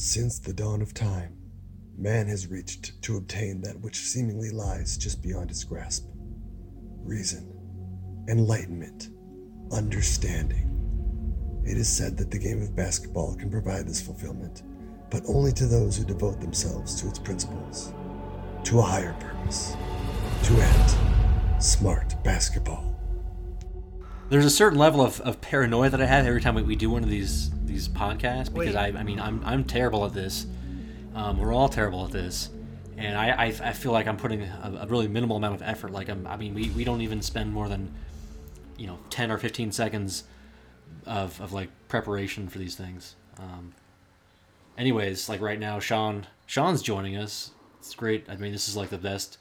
Since the dawn of time, man has reached to obtain that which seemingly lies just beyond his grasp reason, enlightenment, understanding. It is said that the game of basketball can provide this fulfillment, but only to those who devote themselves to its principles, to a higher purpose, to end smart basketball. There's a certain level of, of paranoia that I have every time we, we do one of these these podcasts because I, I mean I'm, I'm terrible at this. Um, we're all terrible at this, and I, I, I feel like I'm putting a, a, really minimal amount of effort. Like I'm, I mean we, we don't even spend more than you know 10 or 15 seconds of, of like preparation for these things. Um, anyways, like right now, Sean Sean's joining us. It's great. I mean, this is like the best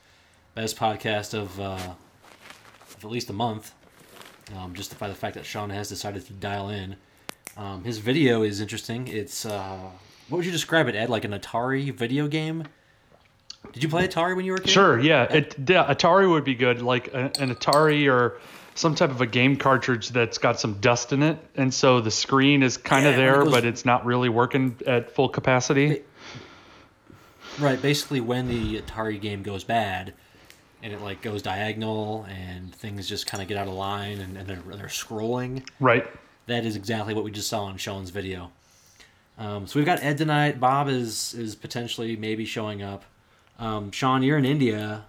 best podcast of, uh, of at least a month. Um, just by the fact that Sean has decided to dial in. Um, his video is interesting. It's uh, what would you describe it, Ed? Like an Atari video game? Did you play Atari when you were a kid? Sure. Yeah. It, yeah Atari would be good. Like a, an Atari or some type of a game cartridge that's got some dust in it, and so the screen is kind yeah, of there, it but it's not really working at full capacity. Right. Basically, when the Atari game goes bad, and it like goes diagonal, and things just kind of get out of line, and, and they're they're scrolling. Right. That is exactly what we just saw on Sean's video. Um, so we've got Ed tonight. Bob is is potentially maybe showing up. Um, Sean, you're in India.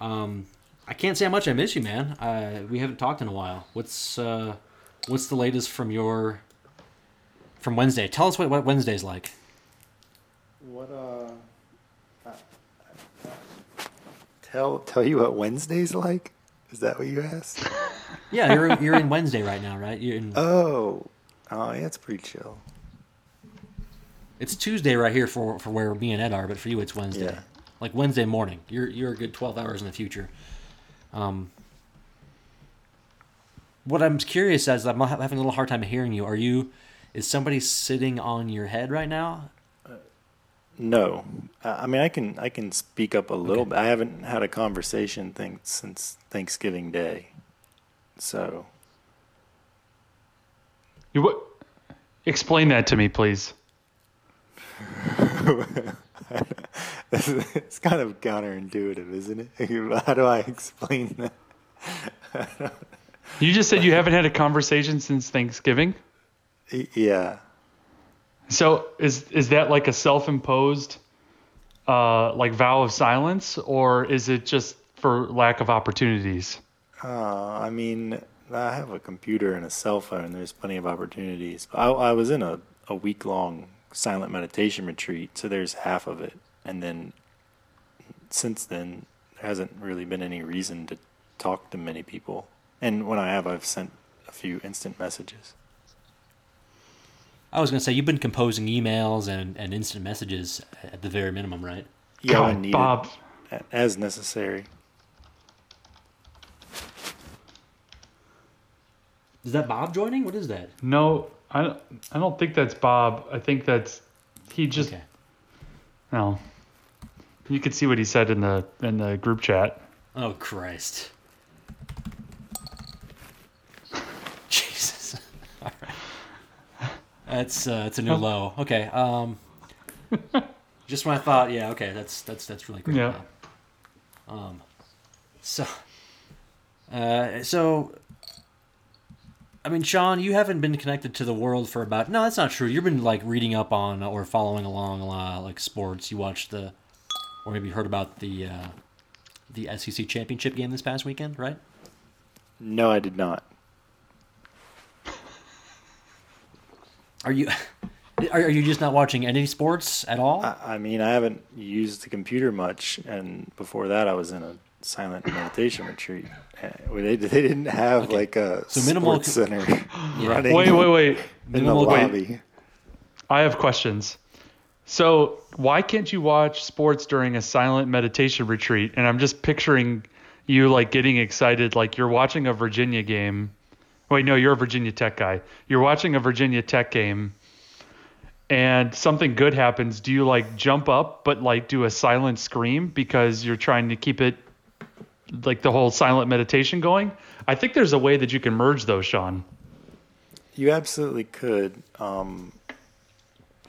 Um, I can't say how much I miss you, man. Uh, we haven't talked in a while. What's uh, what's the latest from your from Wednesday? Tell us what, what Wednesday's like. What uh, tell tell you what Wednesday's like? Is that what you asked? yeah, you're you're in Wednesday right now, right? You're in. Oh, oh, yeah, it's pretty chill. It's Tuesday right here for for where me and Ed are, but for you it's Wednesday. Yeah. Like Wednesday morning. You're you're a good twelve hours in the future. Um, what I'm curious as I'm having a little hard time hearing you. Are you? Is somebody sitting on your head right now? no, I mean I can I can speak up a little okay. bit. I haven't had a conversation since Thanksgiving Day, so. You what? Explain that to me, please. it's kind of counterintuitive, isn't it? How do I explain that? you just said you haven't had a conversation since Thanksgiving. Yeah. So is is that like a self-imposed, uh, like vow of silence, or is it just for lack of opportunities? Uh, I mean, I have a computer and a cell phone. There's plenty of opportunities. I, I was in a, a week long silent meditation retreat, so there's half of it. And then since then there hasn't really been any reason to talk to many people. And when i have i've sent a few instant messages. I was going to say you've been composing emails and, and instant messages at the very minimum right? Yeah God, bob as necessary is that bob joining what is that no i don't, I don't think that's bob i think that's he just okay. no you could see what he said in the in the group chat. Oh Christ. Jesus. All right. That's uh, that's a new low. Okay. Um. just when I thought, yeah, okay, that's that's that's really great. Yeah. Um. So. Uh. So. I mean, Sean, you haven't been connected to the world for about. No, that's not true. You've been like reading up on or following along a lot, like sports. You watched the or maybe heard about the uh, the SEC championship game this past weekend, right? No, I did not. Are you are, you just not watching any sports at all? I, I, mean, I haven't used the computer much, and before that, I was in a silent meditation retreat. They, they didn't have okay. like a so minimal sports center yeah. running. Wait, wait, wait! In minimal, the lobby. Wait. I have questions. So why can't you watch sports during a silent meditation retreat? And I'm just picturing you like getting excited, like you're watching a Virginia game. Wait, no, you're a Virginia Tech guy. You're watching a Virginia Tech game and something good happens. Do you like jump up but like do a silent scream because you're trying to keep it like the whole silent meditation going? I think there's a way that you can merge those, Sean. You absolutely could. Um,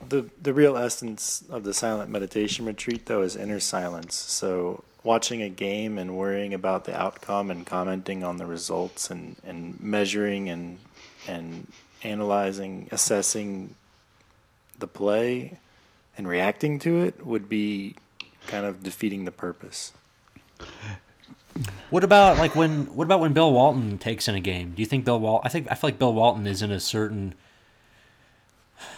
the the real essence of the silent meditation retreat though is inner silence. So watching a game and worrying about the outcome and commenting on the results and, and measuring and and analyzing, assessing the play and reacting to it would be kind of defeating the purpose. What about like when what about when Bill Walton takes in a game? Do you think Bill Walton I think I feel like Bill Walton is in a certain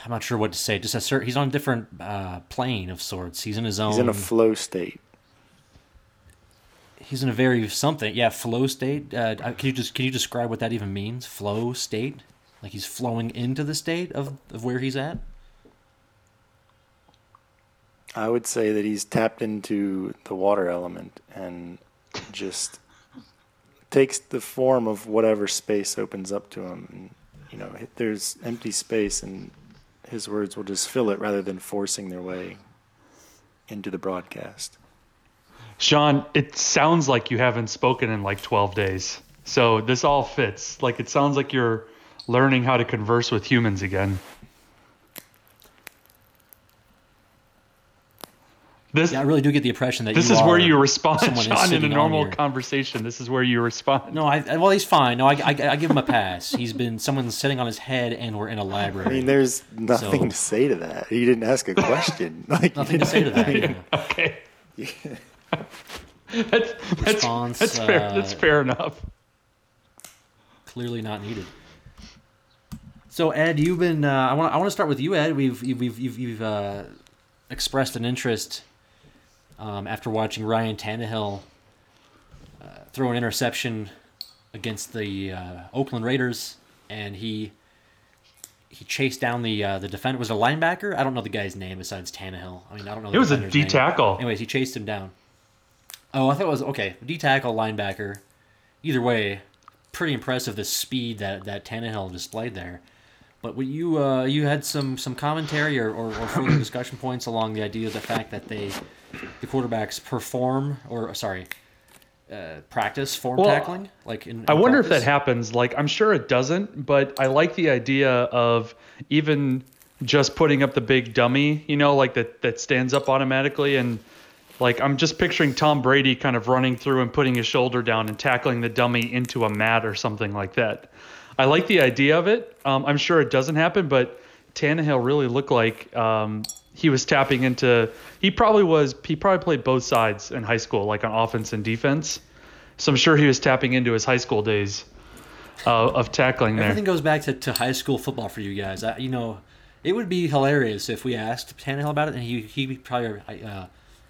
I'm not sure what to say. Just a certain he's on a different uh, plane of sorts. He's in his own He's in a flow state. He's in a very something. Yeah, flow state. Uh, can you just can you describe what that even means? Flow state? Like he's flowing into the state of, of where he's at? I would say that he's tapped into the water element and just takes the form of whatever space opens up to him. And, you know, there's empty space, and his words will just fill it rather than forcing their way into the broadcast. Sean, it sounds like you haven't spoken in like 12 days. So this all fits. Like it sounds like you're learning how to converse with humans again. This, yeah, I really do get the impression that this is where you respond, Sean, in a normal conversation. This is where you respond. No, I well, he's fine. No, I, I, I, give him a pass. He's been someone sitting on his head, and we're in a library. I mean, there's nothing so, to say to that. He didn't ask a question. like, nothing to say to that. Yeah. okay. Yeah. that's, that's, Response, that's fair. Uh, that's fair enough. Clearly not needed. So Ed, you've been. Uh, I want. I want to start with you, Ed. We've you've you've, you've uh, expressed an interest um, after watching Ryan Tannehill uh, throw an interception against the uh, Oakland Raiders, and he he chased down the uh, the defender. Was a linebacker? I don't know the guy's name besides Tannehill. I mean, I don't know. It was a D tackle. Anyways, he chased him down. Oh, I thought it was okay. D tackle linebacker. Either way, pretty impressive the speed that that Tannehill displayed there. But you uh, you had some some commentary or, or, or further discussion points along the idea of the fact that they the quarterbacks perform or sorry uh, practice form well, tackling like in, in I wonder practice? if that happens like I'm sure it doesn't but I like the idea of even just putting up the big dummy you know like that that stands up automatically and like I'm just picturing Tom Brady kind of running through and putting his shoulder down and tackling the dummy into a mat or something like that. I like the idea of it. Um, I'm sure it doesn't happen, but Tannehill really looked like um, he was tapping into. He probably was. He probably played both sides in high school, like on offense and defense. So I'm sure he was tapping into his high school days uh, of tackling there. Everything goes back to, to high school football for you guys. I, you know, it would be hilarious if we asked Tannehill about it, and he he probably, uh,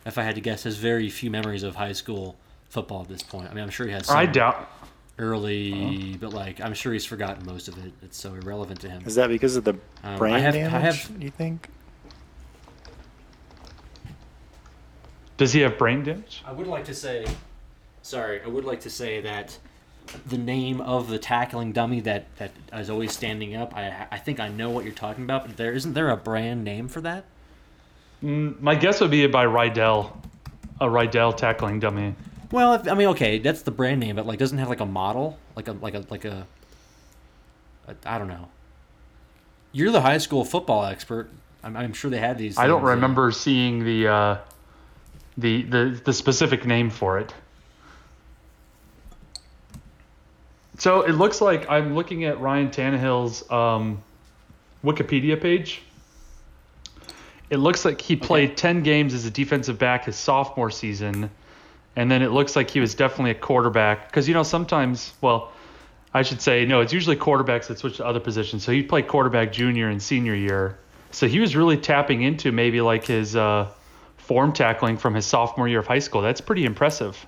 if I had to guess, has very few memories of high school football at this point. I mean, I'm sure he has. I doubt. Early, but like I'm sure he's forgotten most of it. It's so irrelevant to him. Is that because of the um, brain have, damage? Have, you think? Does he have brain damage? I would like to say, sorry, I would like to say that the name of the tackling dummy that that is always standing up. I I think I know what you're talking about, but there isn't there a brand name for that? Mm, my guess would be by Riddell, a Riddell tackling dummy. Well, if, I mean, okay, that's the brand name, but like, doesn't have like a model, like a like a like a. a I don't know. You're the high school football expert. I'm, I'm sure they had these. I don't remember seeing the. Uh the, the, the specific name for it. So it looks like I'm looking at Ryan Tannehill's um, Wikipedia page. It looks like he played okay. 10 games as a defensive back his sophomore season. And then it looks like he was definitely a quarterback. Because, you know, sometimes, well, I should say, no, it's usually quarterbacks that switch to other positions. So he played quarterback junior and senior year. So he was really tapping into maybe like his uh, form tackling from his sophomore year of high school. That's pretty impressive.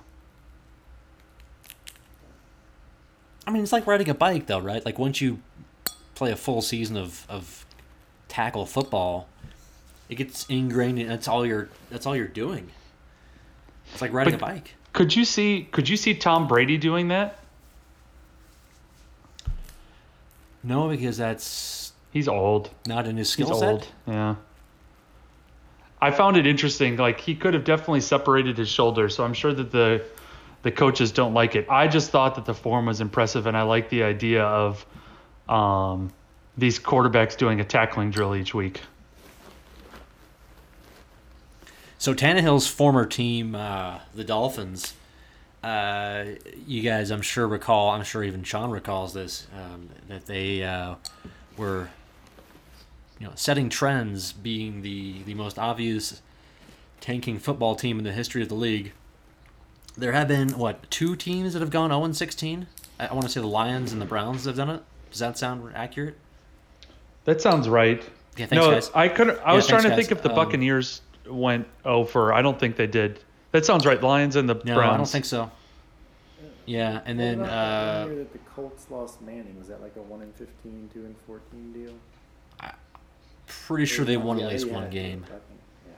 I mean, it's like riding a bike, though, right? Like once you play a full season of, of tackle football, it gets ingrained, and that's all you're that's all you're doing. It's like riding but a bike. Could you see Could you see Tom Brady doing that? No, because that's he's old. Not in his skill set. Old. Yeah. I found it interesting. Like he could have definitely separated his shoulder, so I'm sure that the the coaches don't like it. I just thought that the form was impressive, and I like the idea of um, these quarterbacks doing a tackling drill each week. So Tannehill's former team, uh, the Dolphins, uh, you guys, I'm sure recall. I'm sure even Sean recalls this um, that they uh, were, you know, setting trends, being the the most obvious tanking football team in the history of the league. There have been what two teams that have gone 0 16. I, I want to say the Lions and the Browns have done it. Does that sound accurate? That sounds right. Yeah, thanks, no, guys. I couldn't. I Yeah, was trying thanks, to think if the Um, Buccaneers went over. I don't think they did. That sounds right. Lions and the No, Browns. I don't think so. Yeah, and then What about that uh, that the Colts lost Manning? Was that like a one in 15, 2 in fourteen deal? Pretty sure they won at least one game. I think, yeah.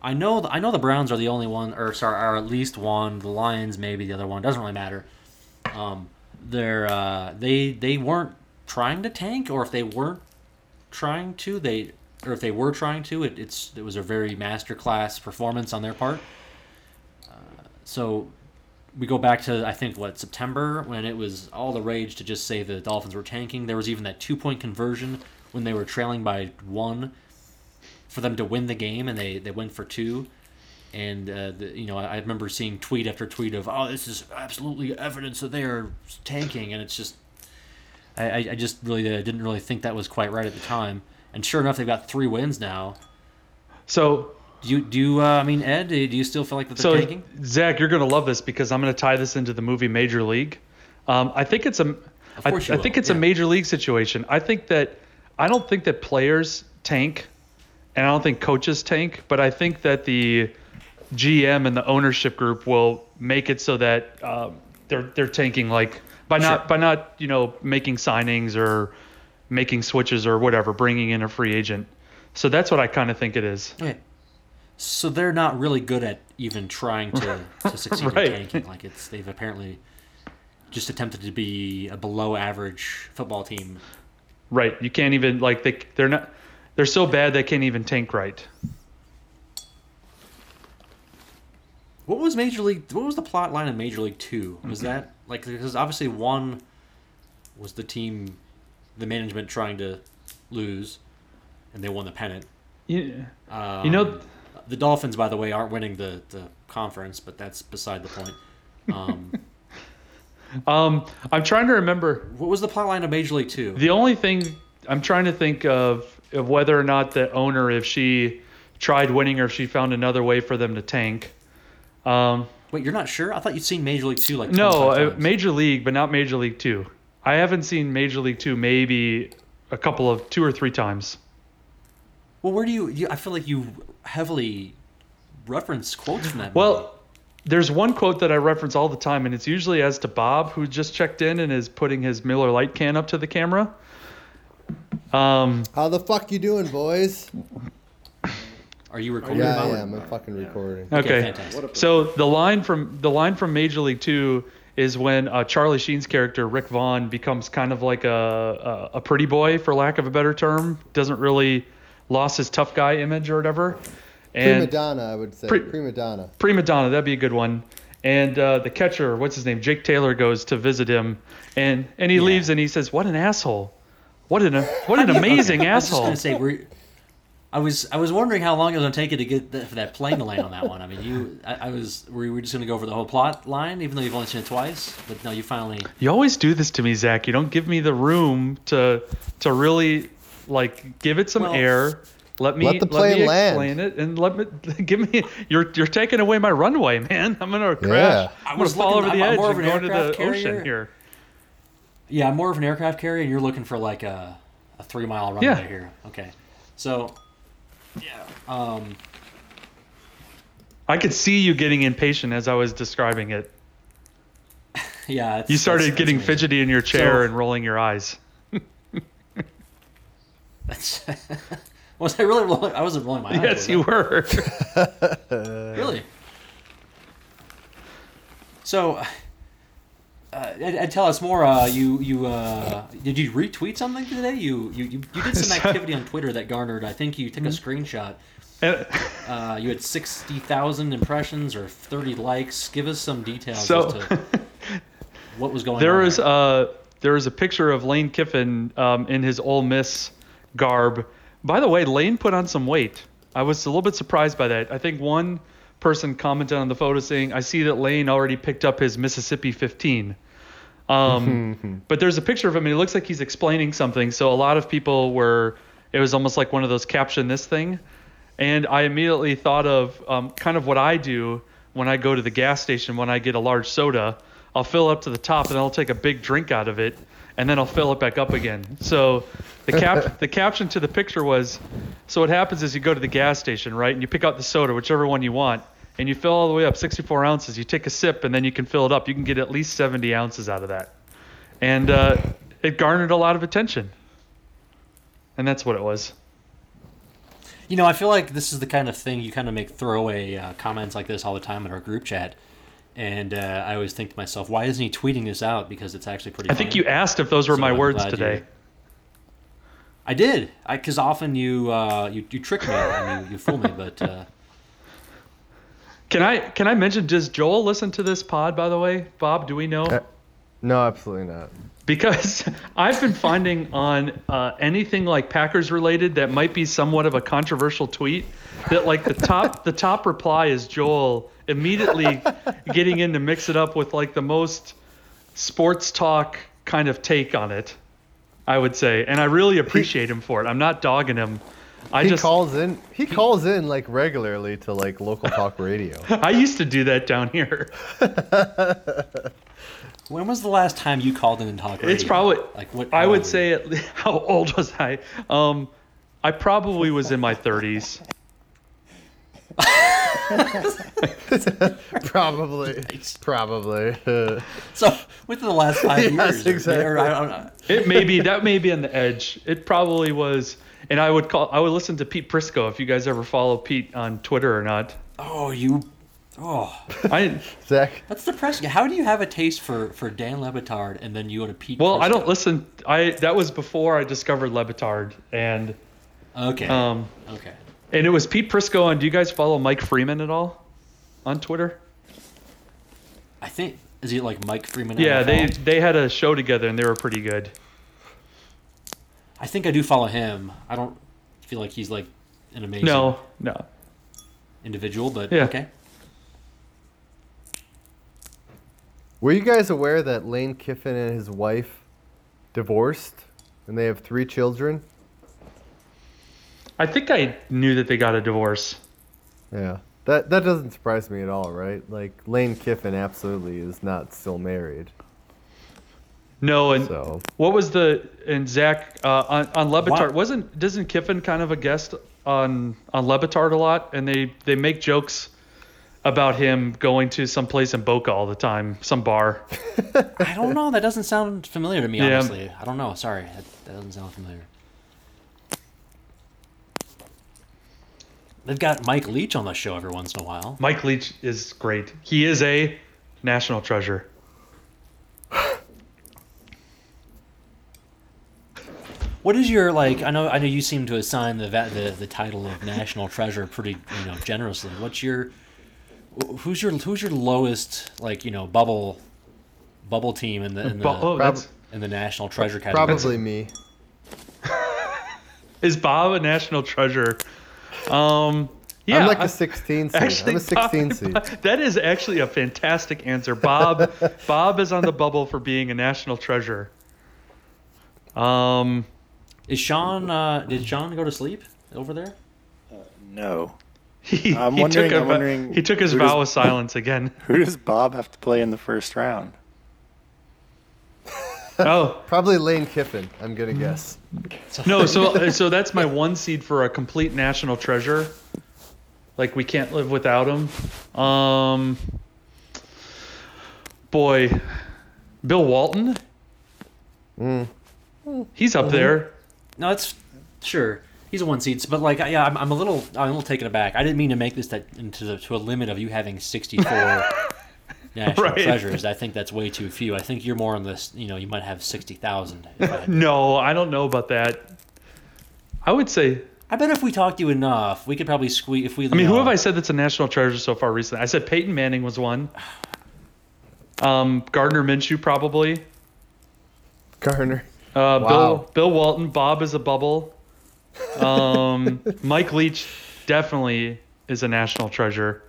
I know I know the Browns are the only one, or sorry, are at least one. The Lions maybe the other one. Doesn't really matter. Um, they're uh, they they weren't trying to tank, or if they weren't trying to, they or if they were trying to, it, it's it was a very masterclass performance on their part. Uh, so we go back to I think what September when it was all the rage to just say the Dolphins were tanking. There was even that two point conversion when they were trailing by one for them to win the game, and they, they went for two. And uh, the, you know, I, I remember seeing tweet after tweet of, "Oh, this is absolutely evidence that they are tanking," and it's just, I, I just really uh, didn't really think that was quite right at the time. And sure enough, they've got three wins now. So, Do you do you, uh, I mean Ed? Do you still feel like that they're so tanking? Zach, you're gonna love this because I'm gonna tie this into the movie Major League. Um, I think it's a. I, I think it's a major league situation. I think that I don't think that players tank, and I don't think coaches tank, but I think that the GM and the ownership group will make it so that um, they're they're tanking like by not Sure. by not you know making signings or making switches or whatever, bringing in a free agent. So that's what I kind of think it is. Okay. So they're not really good at even trying to, to succeed Right. in tanking. Like it's they've apparently just attempted to be a below average football team. Right. You can't even like they they're not they're so bad they can't even tank right. What was Major League? What was the plot line in Major League Two? Was that like because obviously one was the team, the management trying to lose, and they won the pennant. Yeah. Um, You know- the Dolphins, by the way, aren't winning the, the conference, but that's beside the point. Um, Um I'm trying to remember what was the plot line of Major League Two? the only thing I'm trying to think of of whether or not the owner if she tried winning or if she found another way for them to tank. Um Wait, you're not sure? I thought you'd seen Major League Two like no, uh. Major League but not Major League 2. I haven't seen Major League 2 maybe a couple of two or three times. Well, where do you, you? I feel like you heavily reference quotes from that. movie. Well, there's one quote that I reference all the time, and it's usually as to Bob, who just checked in and is putting his Miller Lite can up to the camera. Um, How the fuck you doing, boys? are you recording? Yeah, Bob? I am. I'm fucking recording. okay. fantastic. So the line from the line from Major League Two is when uh, Charlie Sheen's character Rick Vaughn becomes kind of like a, a a pretty boy, for lack of a better term. Doesn't really lost his tough guy image or whatever. Prima And donna, I would say. Pre- Prima donna. prima donna that'd be a good one and uh, the catcher what's his name jake taylor goes to visit him and and he Yeah. leaves and he says what an asshole what an what an amazing I was just asshole gonna say, were, I was I was wondering how long it was gonna take you to get the, for that plane to land on that one. I mean, you I, I was were you just gonna go over the whole plot line, even though you've only seen it twice? But no, you finally. you always do this to me zach you don't give me the room to to really like give it some Well- air let me Let the me plane land. explain it and let me give me you're you're taking away my runway man i'm gonna crash Yeah. I i'm gonna fall looking- over the I'm- I'm edge and go into the carrier. ocean here Yeah, I'm more of an aircraft carrier, and you're looking for like a, a three mile runway Yeah. here. Okay, so yeah, um, i could see you getting impatient as i was describing it yeah. It's, You started that's- getting that's fidgety in your chair So- and rolling your eyes. That's, was I really? Rolling, I wasn't rolling my eyes. yes, you I? were. Really? So, uh, Ed, Ed, tell us more. Uh, you you uh, did you retweet something today? You you you, you did some activity on Twitter that garnered. I think you took a screenshot. Uh, you had sixty thousand impressions or thirty likes. Give us some details so as to what was going there on. was there. uh there was a picture of Lane Kiffin um, in his Ole Miss garb. By the way, Lane put on some weight. I was a little bit surprised by that. I think one person commented on the photo saying, "I see that Lane already picked up his Mississippi 15." Um, but there's a picture of him, and it looks like he's explaining something. So a lot of people were. It was almost like one of those caption this thing, and I immediately thought of um, kind of what I do when I go to the gas station when I get a large soda. I'll fill up to the top, and I'll take a big drink out of it, and then I'll fill it back up again. So the cap the caption to the picture was, so what happens is you go to the gas station, right, and you pick out the soda, whichever one you want, and you fill all the way up, 64 ounces. You take a sip, and then you can fill it up. You can get at least 70 ounces out of that, and uh, it garnered a lot of attention, and that's what it was. You know, I feel like this is the kind of thing you kind of make throwaway uh, comments like this all the time in our group chat. And uh, I always think to myself, why isn't he tweeting this out? Because it's actually pretty. I think you asked if those were So my I'm words glad you- today. I did, because often you, uh, you you trick me and you, you fool me, but uh, Can I can I mention? Does Joel listen to this pod? By the way, Bob, do we know? Uh, No, absolutely not. because I've been finding on uh, anything like Packers related that might be somewhat of a controversial tweet that like the top the top reply is Joel immediately getting in to mix it up with like the most sports talk kind of take on it. I would say, and I really appreciate him for it. I'm not dogging him. I he just calls in. He calls in like regularly to like local talk radio. I used to do that down here. when was the last time you called in and talked? It's probably like what? I would say at how old was I? Um, I probably was in my 30s. Probably. Probably. so within the last five Yes, years. exactly. Or, I don't know. It may be that may be on the edge. It probably was. And I would call. I would listen to Pete Prisco if you guys ever follow Pete on Twitter or not. Oh, you. Oh, I Zach, that's depressing. How do you have a taste for for Dan Le Batard and then you go to Pete? well, I don't listen. I that was before I discovered Le Batard, and Okay. um, okay. And it was Pete Prisco. And do you guys follow Mike Freeman at all on Twitter? I think is he like Mike Freeman? Yeah, they they had a show together and they were pretty good. I think I do follow him. I don't feel like he's like an amazing No, no. individual, but Yeah. okay. were you guys aware that Lane Kiffin and his wife divorced and they have three children? I think I knew that they got a divorce. Yeah. That that doesn't surprise me at all, right? Like Lane Kiffin absolutely is not still married. No, and So what was the and Zach uh, on on Le Batard What? wasn't doesn't Kiffin kind of a guest on on Le Batard a lot, and they they make jokes about him going to some place in Boca all the time, some bar. I don't know. That doesn't sound familiar to me, Yeah. honestly. I don't know. Sorry, that, that doesn't sound familiar. They've got Mike Leach on the show every once in a while. Mike Leach is great. He is a national treasure. What is your like? I know. I know you seem to assign the the, the title of national treasure pretty you know generously. What's your who's your who's your lowest like you know bubble bubble team in the in the, Bo- oh, Prob- in the national treasure category? probably me. is Bob a national treasure? Um, yeah, I'm like I- a 16 seed. Actually, I'm a 16 Bob- seed. that is actually a fantastic answer. Bob Bob is on the bubble for being a national treasure. Um, Is Sean? Uh, did Sean go to sleep over there? No. he, I'm he wondering- took a, I'm wondering he took his vow does- of silence again. Who does Bob have to play in the first round? Oh Probably Lane Kiffin, I'm going to guess. no, so so that's my one seed for a complete national treasure. Like we can't live without him. Um, boy, Bill Walton. Mm. He's up there. No, that's sure. He's a one seed, but like, yeah, I'm, I'm a little, I'm a little taken aback. I didn't mean to make this that into the, to a limit of you having 64 national Right. treasures. I think that's way too few. I think you're more on this. You know, you might have 60,000. if No, I don't know about that. I would say. I bet if we talked to you enough, we could probably squeeze. If we, I mean, who have I said that's a national treasure so far recently? I said Peyton Manning was one. Um, Gardner Minshew probably. Gardner. Uh, Wow. Bill Bill Walton. Bob is a bubble. Um, Mike Leach definitely is a national treasure.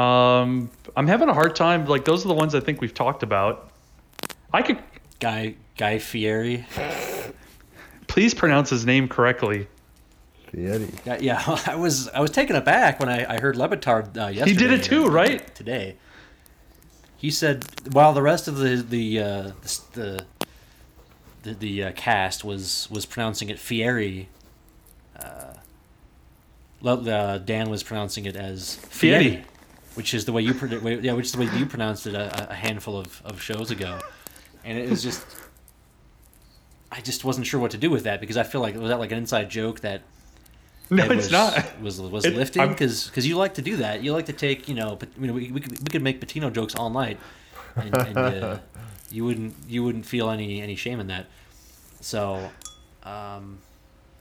Um, I'm having a hard time. Like those are the ones I think we've talked about. I could Guy Guy Fieri. please pronounce his name correctly. Fieri. Yeah, yeah, I was I was taken aback when I, I heard Le Batard uh, yesterday. He did it too, or right? Today. He said while the rest of the the uh, the the, the uh, cast was was pronouncing it Fieri. Uh, Le- uh, Dan was pronouncing it as Fieri. Fieri, which is the way you pro- yeah, which is the way you pronounced it a, a handful of, of shows ago, and it was just. I just wasn't sure what to do with that because I feel like was that like an inside joke that No, it it's was, not. Was was It- lifting because you like to do that. You like to take you know, you know we, we, could, we could make Patino jokes all night, and, and uh, you wouldn't you wouldn't feel any any shame in that. So, um,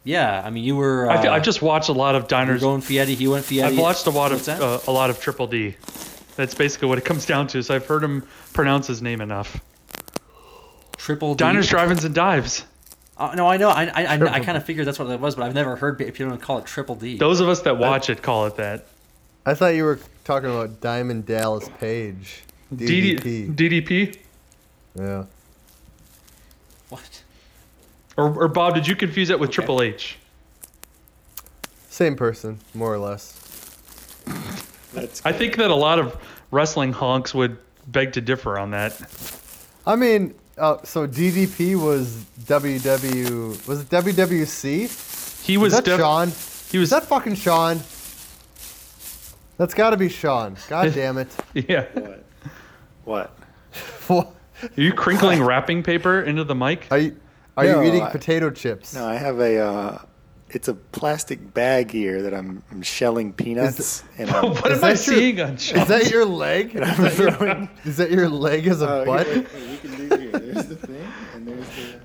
yeah, I mean you were. Uh, I've, I've just watched a lot of you were diners. going Fieri. He went Fieri. I've watched a lot What's of uh, a lot of Triple D. That's basically what it comes down to. So I've heard him pronounce his name enough. triple D. Diners, drive-ins, and dives. Uh, no, I know. I I, I, I kind of figured that's what it was, but I've never heard people don't call it triple D. Those of us that watch it call it that. I thought you were talking about Diamond Dallas Page. DDP. DDP. yeah. what? Or, or Bob, did you confuse it with Okay. Triple H? Same person, more or less. That's I think that a lot of wrestling honks would beg to differ on that. I mean, uh, so DDP was WW. Was it WWC? He Was was that def- Sean? He Was was that fucking Sean? That's got to be Sean. God damn it. yeah. what? What? What? Are you crinkling wrapping paper into the mic? Are you are No, you eating I- potato chips? No, I have a. Uh, it's a plastic bag here that I'm, I'm shelling peanuts and I'm, what Is am I your- seeing on Is that your leg? and I'm throwing. Is that your leg as a Oh, butt? here, wait, wait, we can do here. There's the thing, and there's the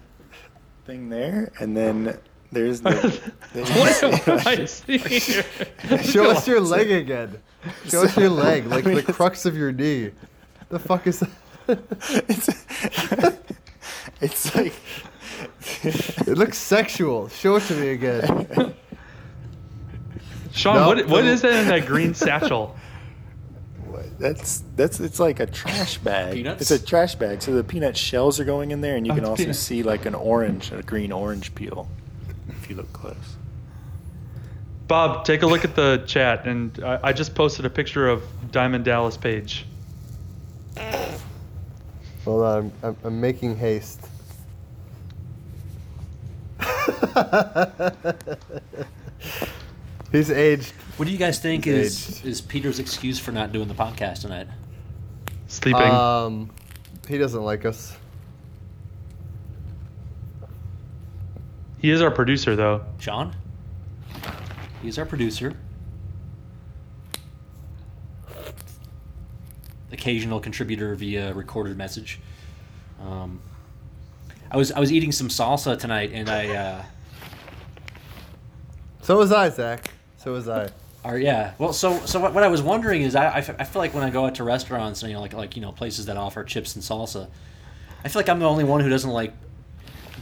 thing there, and then there's the. What am I seeing here? Show us your leg again. Show us your leg, like the crux of your knee. The fuck is that? it's, it's like It looks sexual. Show it to me again. Sean, No, what, what no. is that in that green satchel? that's that's it's like a trash bag. Peanuts? It's a trash bag, so the peanut shells are going in there, and you Oh, can also peanut. see like an orange, a green orange peel, if you look close. Bob, take a look at the chat, and I, I just posted a picture of Diamond Dallas Page. Hold on, I'm, I'm, I'm making haste. He's aged. What do you guys think He's is aged. is Peter's excuse for not doing the podcast tonight? Sleeping. Um, he doesn't like us. he is our producer, though. Sean? He's our producer. Occasional contributor via recorded message. Um, I was I was eating some salsa tonight, and I uh, So was I, Zach. So was I. Or yeah, well, so so what, what I was wondering is, I, I, f- I feel like when I go out to restaurants, and you know, like like you know places that offer chips and salsa, I feel like I'm the only one who doesn't like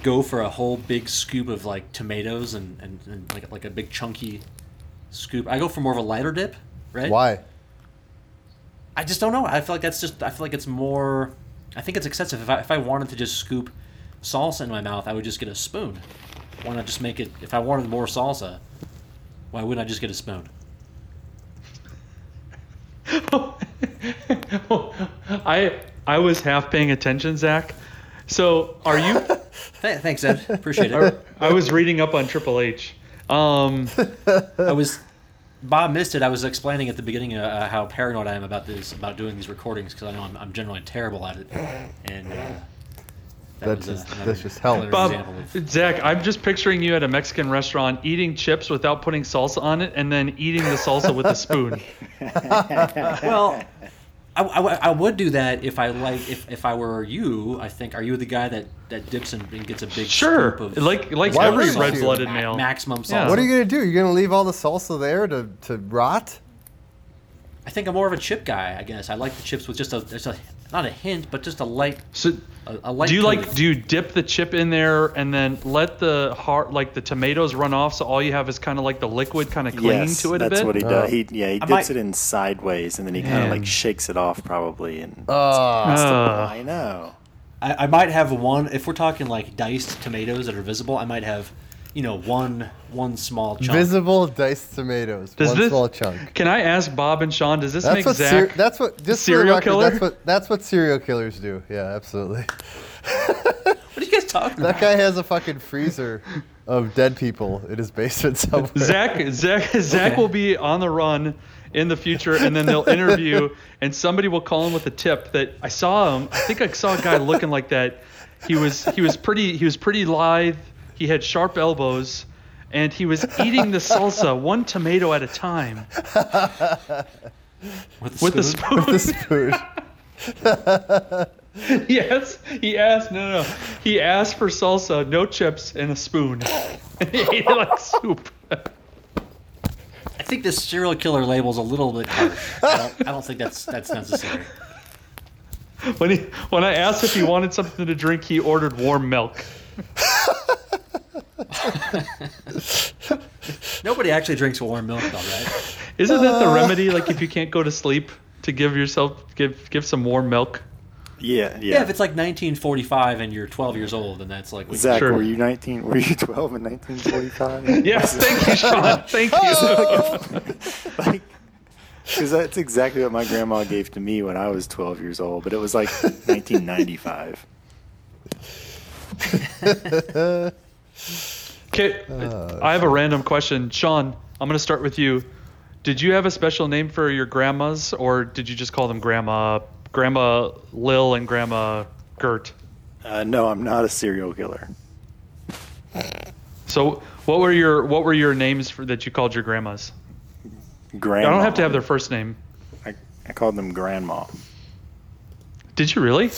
go for a whole big scoop of like tomatoes and, and, and like like a big chunky scoop. I go for more of a lighter dip, right? Why? I just don't know. I feel like that's just I feel like it's more. I think it's excessive. If I if I wanted to just scoop salsa in my mouth, I would just get a spoon. Why not just make it? If I wanted more salsa, why wouldn't I just get a spoon? I I was half paying attention, Zach. So, are you? Thanks, Ed. Appreciate it. I was reading up on Triple H. Um, I was. Bob missed it. I was explaining at the beginning uh, how paranoid I am about this, about doing these recordings, because I know I'm, I'm generally terrible at it. And uh, That's just- that's just hell. Bob, of- Zach, I'm just picturing you at a Mexican restaurant eating chips without putting salsa on it, and then eating the salsa with a spoon. well, I, I, I would do that if I like if, if I were you. I think are you the guy that, that dips and, and gets a big Sure, scoop of like like Why every red-blooded ma- male. maximum salsa? Yeah. What are you gonna do? You're gonna leave all the salsa there to, to rot? I think I'm more of a chip guy. I guess I like the chips with just a just a, not a hint, but just a light So a, a light. do you like do you dip the chip in there and then let the heart like the tomatoes run off so all you have is kind of like the liquid kind of clinging yes, to it a that's bit? what he Oh. does. He yeah, he I dips might- it in sideways and then he kind of like shakes it off probably and Ah, Ugh. I know. I, I might have one. If we're talking like diced tomatoes that are visible, I might have, you know, one one small chunk. visible diced tomatoes. Does one this- small chunk. Can I ask Bob and Sean? Does this That's make what Zach? ser- that's what just serial record, killer? That's what that's what serial killers do. Yeah, absolutely. What are you guys talking That about? That guy has a fucking freezer of dead people in his basement somewhere. Zach Zach Zach will be on the run in the future, and then they'll interview, and somebody will call him with a tip that I saw him. I think I saw a guy looking like that. He was he was pretty he was pretty lithe. He had sharp elbows, and he was eating the salsa one tomato at a time With with the spoon? spoon. the spoon. yes, he asked. No, no, no. He asked for salsa, no chips, and a spoon. And he ate it like soup. I think this serial killer label's a little bit harsh. I don't, I don't think that's that's necessary. When he when I asked if he wanted something to drink, he ordered warm milk. Nobody actually drinks warm milk, though, right? Isn't that the uh. remedy? Like if you can't go to sleep, to give yourself give give some warm milk. Yeah, yeah. Yeah. if it's like 1945 and you're 12 years old, then that's like. Zach, Sure. were you 19? Were you 12 in 1945? Yes, thank you, Sean. Thank you. like, because that's exactly what my grandma gave to me when I was 12 years old, but it was like 1995. Okay, I have a random question, Sean. I'm gonna start with you. Did you have a special name for your grandmas, or did you just call them Grandma, Grandma Lil, and Grandma Gert? Uh, no, I'm not a serial killer. So, what were your what were your names for that you called your grandmas? Grandma. I don't have to have their first name. I, I called them grandma. Did you really?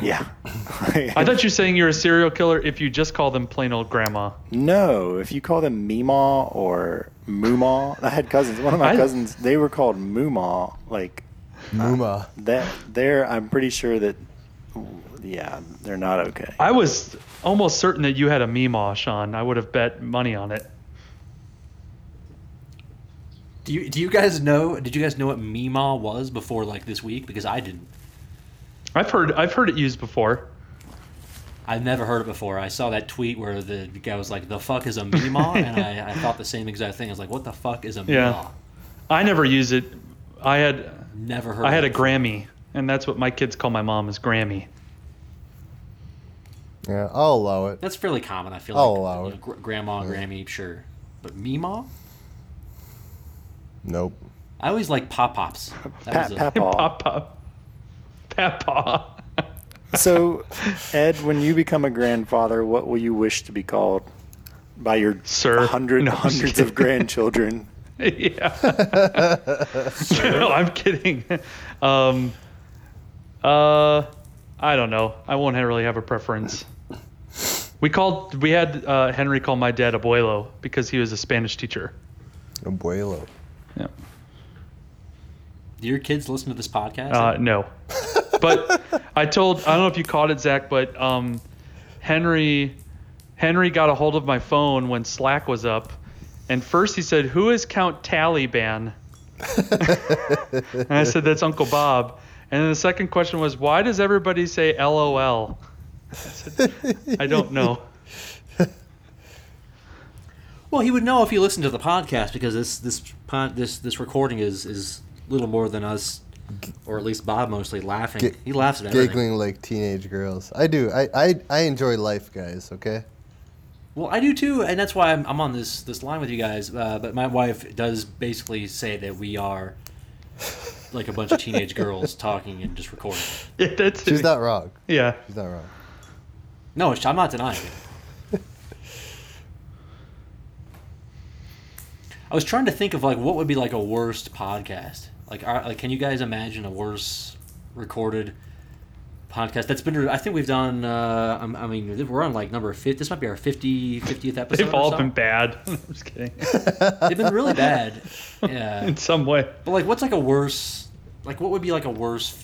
Yeah. I thought you were saying you're a serial killer if you just call them plain old grandma. No, if you call them Meemaw or Moomaw, I had cousins. One of my I- cousins, they were called Moomaw. Like uh, Muma. that. They're. I'm pretty sure that. Yeah, they're not okay. I was almost certain that you had a Meemaw, Sean. I would have bet money on it. Do you do you guys know? Did you guys know what Meemaw was before like this week? Because I didn't. I've heard I've heard it used before. I've never heard it before. I saw that tweet where the guy was like, "The fuck is a Meemaw?" and I, I thought the same exact thing. I was like, "What the fuck is a Meemaw?" Yeah. I never use it. I had Never heard. I had of a it. Grammy, and that's what my kids call my mom is Grammy. Yeah, I'll allow it. That's fairly common. I feel I'll like allow you it. gr- grandma, Grammy, sure, but Meemaw. Nope. I always like pop pops. That Pat, was a- Papa. Papa. Papa. So, Ed, when you become a grandfather, what will you wish to be called by your Sir. hundred No, hundreds kidding. of grandchildren? yeah. no, I'm kidding. Um, uh, I don't know. I won't really have a preference. We called. We had uh, Henry call my dad abuelo because he was a Spanish teacher. Abuelo. Yeah. Do your kids listen to this podcast? Uh, no. But I told. I don't know if you caught it, Zach, but um, Henry, Henry got a hold of my phone when Slack was up, and first he said, "Who is Count Taliban?" and I said, "That's Uncle Bob." And then the second question was, "Why does everybody say LOL?" I said, "I don't know." Well, he would know if he listened to the podcast because this this pod, this this recording is is little more than us, or at least Bob mostly laughing. Gi- he laughs at everything. Giggling like teenage girls. I do. I, I, I enjoy life, guys, okay? Well, I do too, and that's why I'm, I'm on this this line with you guys. Uh, but my wife does basically say that we are like a bunch of teenage girls talking and just recording. Yeah, that's She's not wrong. Yeah. She's not wrong. No, I'm not denying it. I was trying to think of like what would be like a worst podcast. Like, are, like, can you guys imagine a worse recorded podcast? That's been. I think we've done. Uh, I'm- I mean, we're on like number 50. This might be our 50, 50th episode. They've all so. been bad. I'm just kidding. They've been really bad. Yeah. In some way. But like, what's like a worse? Like, what would be like a worse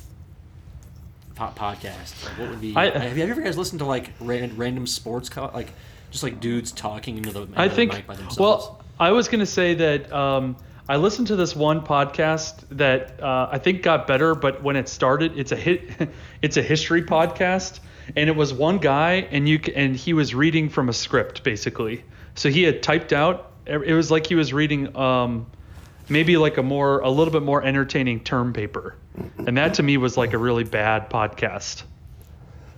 po- podcast? Like, what would be? I- have you ever guys listened to like ran, random sports, co- like just like dudes talking into the, into I the think. mic by themselves? Well, I was gonna say that um, I listened to this one podcast that uh, I think got better, but when it started, it's a hit. it's a history podcast, and it was one guy, and you and he was reading from a script basically. So he had typed out. It was like he was reading. Um, maybe like a more a little bit more entertaining term paper and that to me was like a really bad podcast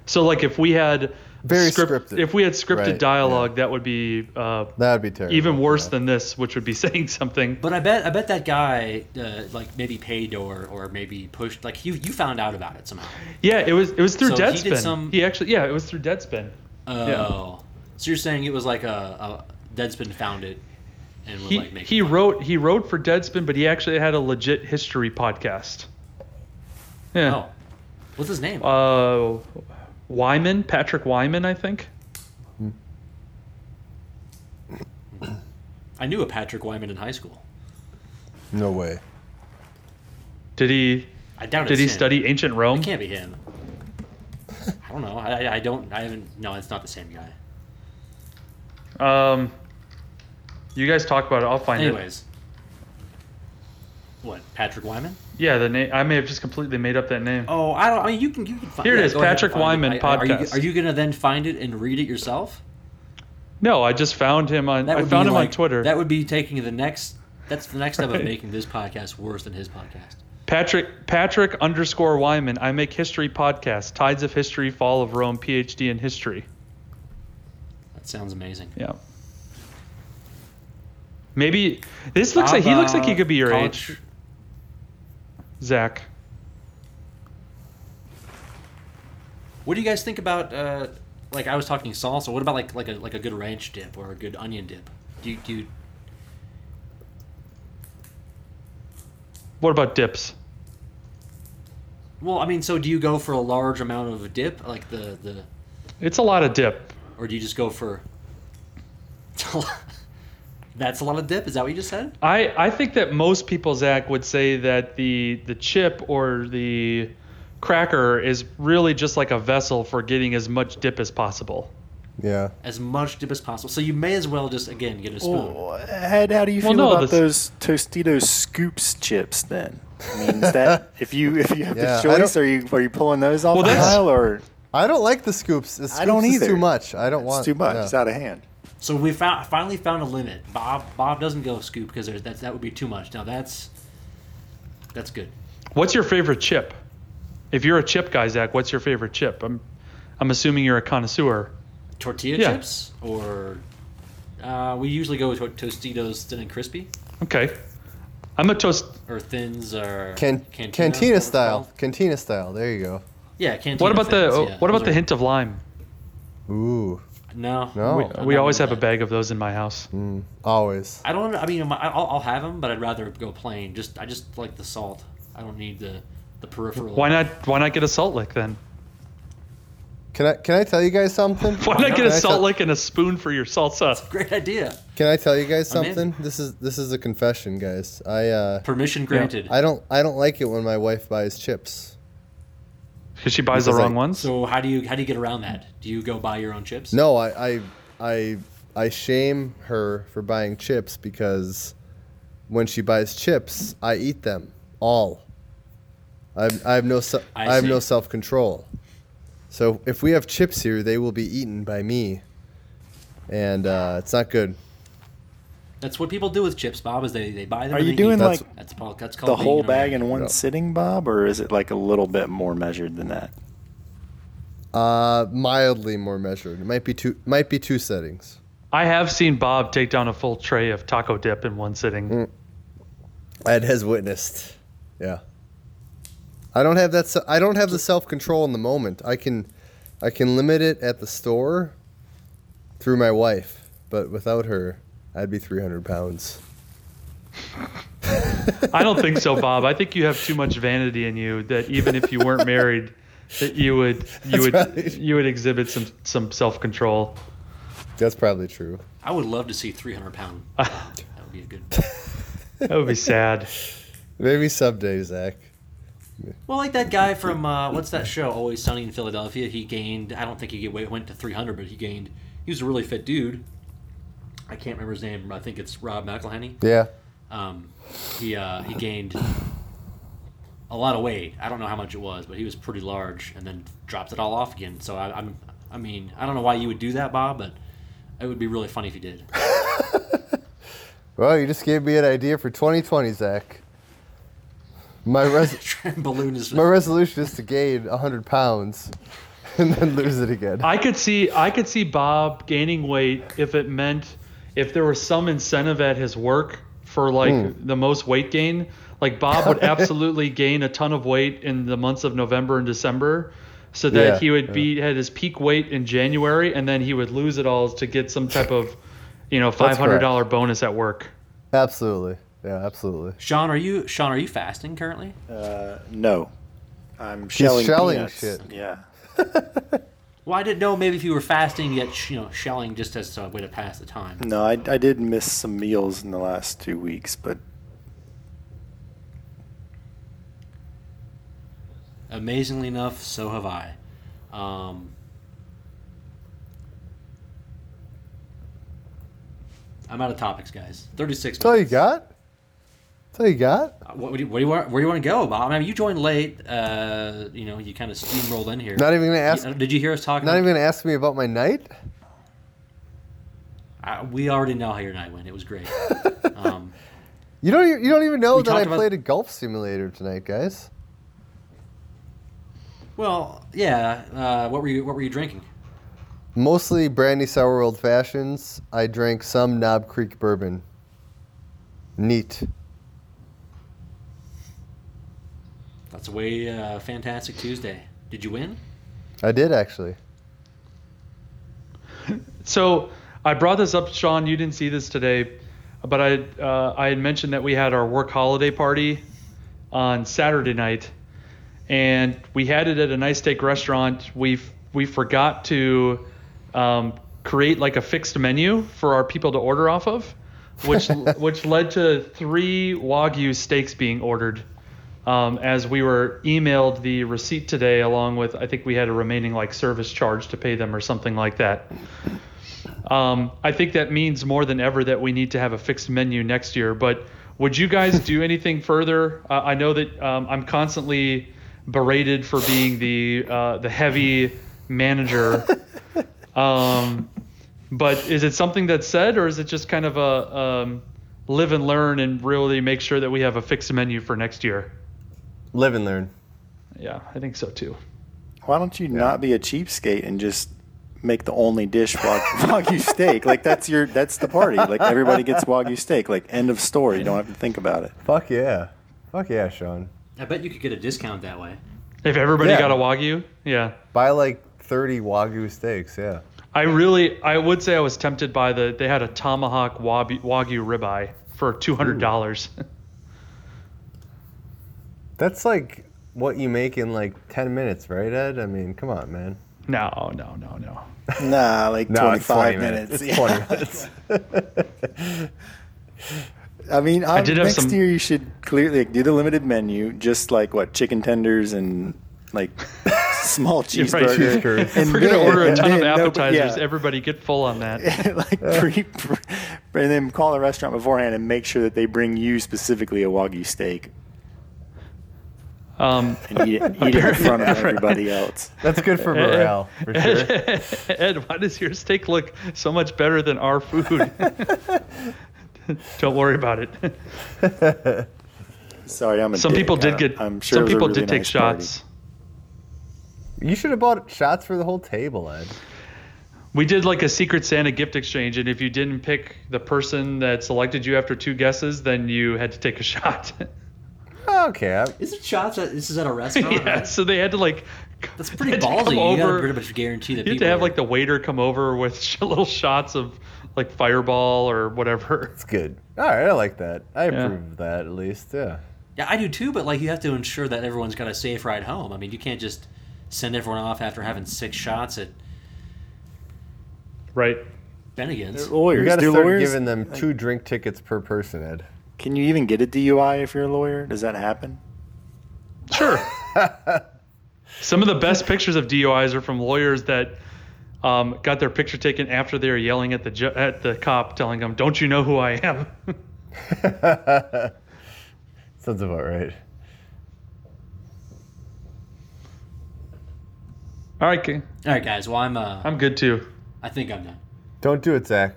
so like if we had Very script- scripted. if we had scripted Right, dialogue that would be uh, That would be terrible. even worse yeah. than this which would be saying something but I bet I bet that guy uh, like maybe paid or or maybe pushed like you you found out about it somehow. yeah it was it was through So he deadspin did some- he actually yeah it was through deadspin Oh, so you're saying it was like a, a Deadspin found it and was he, like making he wrote he wrote for deadspin but he actually had a legit history podcast yeah Oh, what's his name? uh wyman patrick wyman i think I knew a Patrick Wyman in high school. No way. did he I doubt did it's he him. study ancient rome It can't be him. I don't know. I, I- I don't. I haven't. No, it's not the same guy. Um, you guys talk about it. I'll find it. Anyways, what Patrick Wyman? Yeah, the name. I may have just completely made up that name. Oh, I don't. I mean, you can. You can find. Here it yeah, is, ahead and Patrick find it. Wyman I- Are you, podcast. are you gonna then find it and read it yourself? No, I just found him on. I found him like- on Twitter. That would be taking the next. That's the next step Right. of making this podcast worse than his podcast. Patrick Patrick underscore Wyman. I make history podcast. Tides of History, Fall of Rome, PhD in history. That sounds amazing. Yeah. Maybe this looks like he looks like he could be your College- age, Zach. What do you guys think about? Uh, like I was talking salsa. What about like like a like a good ranch dip or a good onion dip? Do you, do you, What about dips? well, I mean, so do you go for a large amount of dip, like the the, It's a lot of dip. or do you just go for? That's a lot of dip. Is that what you just said? I, I think that most people, Zach, would say that the the chip or the cracker is really just like a vessel for getting as much dip as possible. Yeah. As much dip as possible. So you may as well just again get a spoon. Oh, Ed, how do you Well, feel no, about this- those Tostitos scoops chips then? I mean, is that if you if you have Yeah, the choice, are you are you pulling those off Well, the that's- aisle or I don't like the scoops. The scoops I don't is either. too much. I don't it's want too much? yeah. It's out of hand. So we found finally found a limit. Bob Bob doesn't go scoop because there's that that would be too much. Now that's that's good. What's your favorite chip? If you're a chip guy, Zach, what's your favorite chip? I'm I'm assuming you're a connoisseur. Tortilla Yeah. chips or uh, we usually go with to- Tostitos thin and crispy Okay. I'm a toast. or thins or Can- cantina, cantina style. Cantina style. There you go. Yeah, cantina. What about the yeah. what about Those the are- hint of lime? Ooh. No, No. We, we I'm always not have a that. bag of those in my house. Mm, always. I don't. I mean, I'll, I'll have them, but I'd rather go plain. Just I just like the salt. I don't need the the peripheral. Why not why not get a salt lick then? Can I can I tell you guys something? Why not get Can a I salt tell- lick and a spoon for your salsa? Great idea. Can I tell you guys I'm in. something? This is this is a confession, guys. I uh Permission granted. I don't I don't like it when my wife buys chips. Because she buys the Because I- wrong ones. So how do you how do you get around that? Do you go buy your own chips? No, I I I, I shame her for buying chips because when she buys chips, I eat them all. I I have no se- I I, have no self control. So if we have chips here, they will be eaten by me, and uh, it's not good. That's what people do with chips, Bob. Is they, they buy them. Are you doing eat them. That's- like That's, called- that's called the whole bag American. in one No. sitting, Bob, or is it like a little bit more measured than that? Uh, mildly more measured. It might be two might be two settings. I have seen Bob take down a full tray of taco dip in one sitting. Mm. Ed has witnessed. Yeah. I don't have that. I don't have the self control in the moment. I can, I can limit it at the store. Through my wife, but without her, I'd be three hundred pounds. I don't think so, Bob. I think you have too much vanity in you that even if you weren't married, that you would you That's would right. you would exhibit some some self control. That's probably true. I would love to see 300 pound. that would be a good. That would be sad. Maybe someday, Zach. Well, like that guy from uh, what's that show? Always Sunny in Philadelphia. He gained. I don't think he went to 300, but he gained. He was a really fit dude. I can't remember his name. I think it's Rob McElhenney. Yeah. Um, he uh, he gained a lot of weight. I don't know how much it was, but he was pretty large, and then dropped it all off again. So I, I'm. I mean, I don't know why you would do that, Bob, but it would be really funny if you did. Well, you just gave me an idea for 2020, Zach. My res- balloon is my resolution is to gain 100 pounds and then lose it again. I could see I could see Bob gaining weight if it meant if there was some incentive at his work for like Hmm. the most weight gain. Like Bob would absolutely gain a ton of weight in the months of November and December, so that Yeah, he would yeah. be at his peak weight in January, and then he would lose it all to get some type of, you know, five hundred dollar bonus at work. Absolutely. Yeah, absolutely. Sean, are you Sean? Are you fasting currently? Uh, no, I'm shelling. shelling shit. Yeah. Well, I didn't know maybe if you were fasting yet, you know, shelling just as a way to pass the time. No, I, I did miss some meals in the last two weeks, but Amazingly enough, so have I. Um, I'm out of topics, guys. 36 That's all you got? That's all you got? Uh, What, what do you, what do you want? Where do you want to go, Bob? I mean, you joined late. Uh, you know, you kind of steamrolled in here. Not even gonna ask. You- did you hear us talking? Not about- even gonna ask me about my night. Uh, we already know how your night went. It was great. um, You don't. You don't even know that I played a golf simulator tonight, guys. well, yeah. Uh, what were you What were you drinking? Mostly brandy sour old fashions. I drank some Knob Creek bourbon. Neat. That's a way uh, fantastic Tuesday. Did you win? I did actually. So I brought this up, Sean. You didn't see this today, but I uh, I had mentioned that we had our work holiday party on Saturday night, and we had it at a nice steak restaurant. We we forgot to um, create like a fixed menu for our people to order off of, which which led to three wagyu steaks being ordered. Um, as we were emailed the receipt today, along with I think we had a remaining like service charge to pay them or something like that. Um, I think that means more than ever that we need to have a fixed menu next year. But would you guys do anything further? Uh, I know that um, I'm constantly berated for being the uh, the heavy manager. Um, but is it something that's said, or is it just kind of a um, live and learn and really make sure that we have a fixed menu for next year? Live and learn. Yeah, I think so too. why don't you not be a cheapskate and just make the only dish wag- wagyu steak? Like that's your that's the party. Like everybody gets wagyu steak. Like end of story. You don't have to think about it. Fuck yeah. Fuck yeah, Sean. I bet you could get a discount that way. If everybody Yeah. got a wagyu, yeah. Buy like 30 wagyu steaks. Yeah. I really, I would say I was tempted by the. They had a tomahawk wagyu, wagyu ribeye for two hundred dollars. That's like what you make in like 10 minutes, right, Ed? I mean, come on, man. no, no, no, no. Nah, like No, twenty it's five 20 minutes. It's Yeah. 20 minutes. I mean, I um, did have next some- year you should clearly like, do the limited menu, just like what chicken tenders and like small You're right. cheeseburger. Cheeseburgers. And We're gonna order a and ton of then- no, appetizers. yeah. Everybody get full on that. like pre, pre, and then call the restaurant beforehand and make sure that they bring you specifically a wagyu steak Um, and eat it, eat it in front of everybody else. That's good for morale, for sure. Ed, why does your steak look so much better than our food? Don't worry about it. Sorry, I'm a Some dick. people did get. I'm sure some it was a people really did take nice party. shots. You should have bought shots for the whole table, Ed. We did like a secret Santa gift exchange, and if you didn't pick the person that selected you after two guesses, then you had to take a shot. Okay. I- Is it shots? At, this is at a restaurant. yeah, right? so they had to like. That's pretty had to ballsy. come You gotta over- pretty much guarantee that You had to have are- like the waiter come over with sh- little shots of like Fireball or whatever. It's good. All right, I like that. I Yeah. approve of that at least. Yeah. Yeah, I do too. But like, you have to ensure that everyone's got a safe ride home. I mean, you can't just send everyone off after having six shots at Right. Bennigan's. We Lawyers, got to start lawyers? giving them two drink tickets per person, Ed. Can you even get a DUI if you're a lawyer? Does that happen? Sure. Some of the best pictures of DUIs are from lawyers that um, got their picture taken after they were yelling at the ju- at the cop, telling them, "Don't you know who I am?" Sounds about right. All right, King. All right, guys. Well, I'm. Uh, I'm good too. I think I'm done. Don't do it, Zach.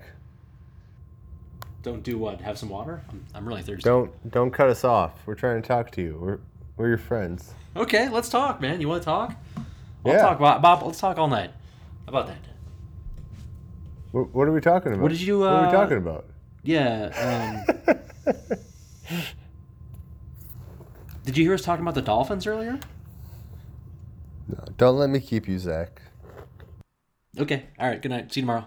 Don't do what? Have some water. I'm, I'm really thirsty. Don't don't cut us off. We're trying to talk to you. We're we're your friends. Okay, let's talk, man. You want to talk? I'll Yeah. talk about Bob. Let's talk all night. How about that? What, what are we talking about? What did you, What are uh, we talking about? Yeah. Um, did you hear us talking about the Dolphins earlier? No, don't let me keep you, Zach. Okay. All right. Good night. See you tomorrow.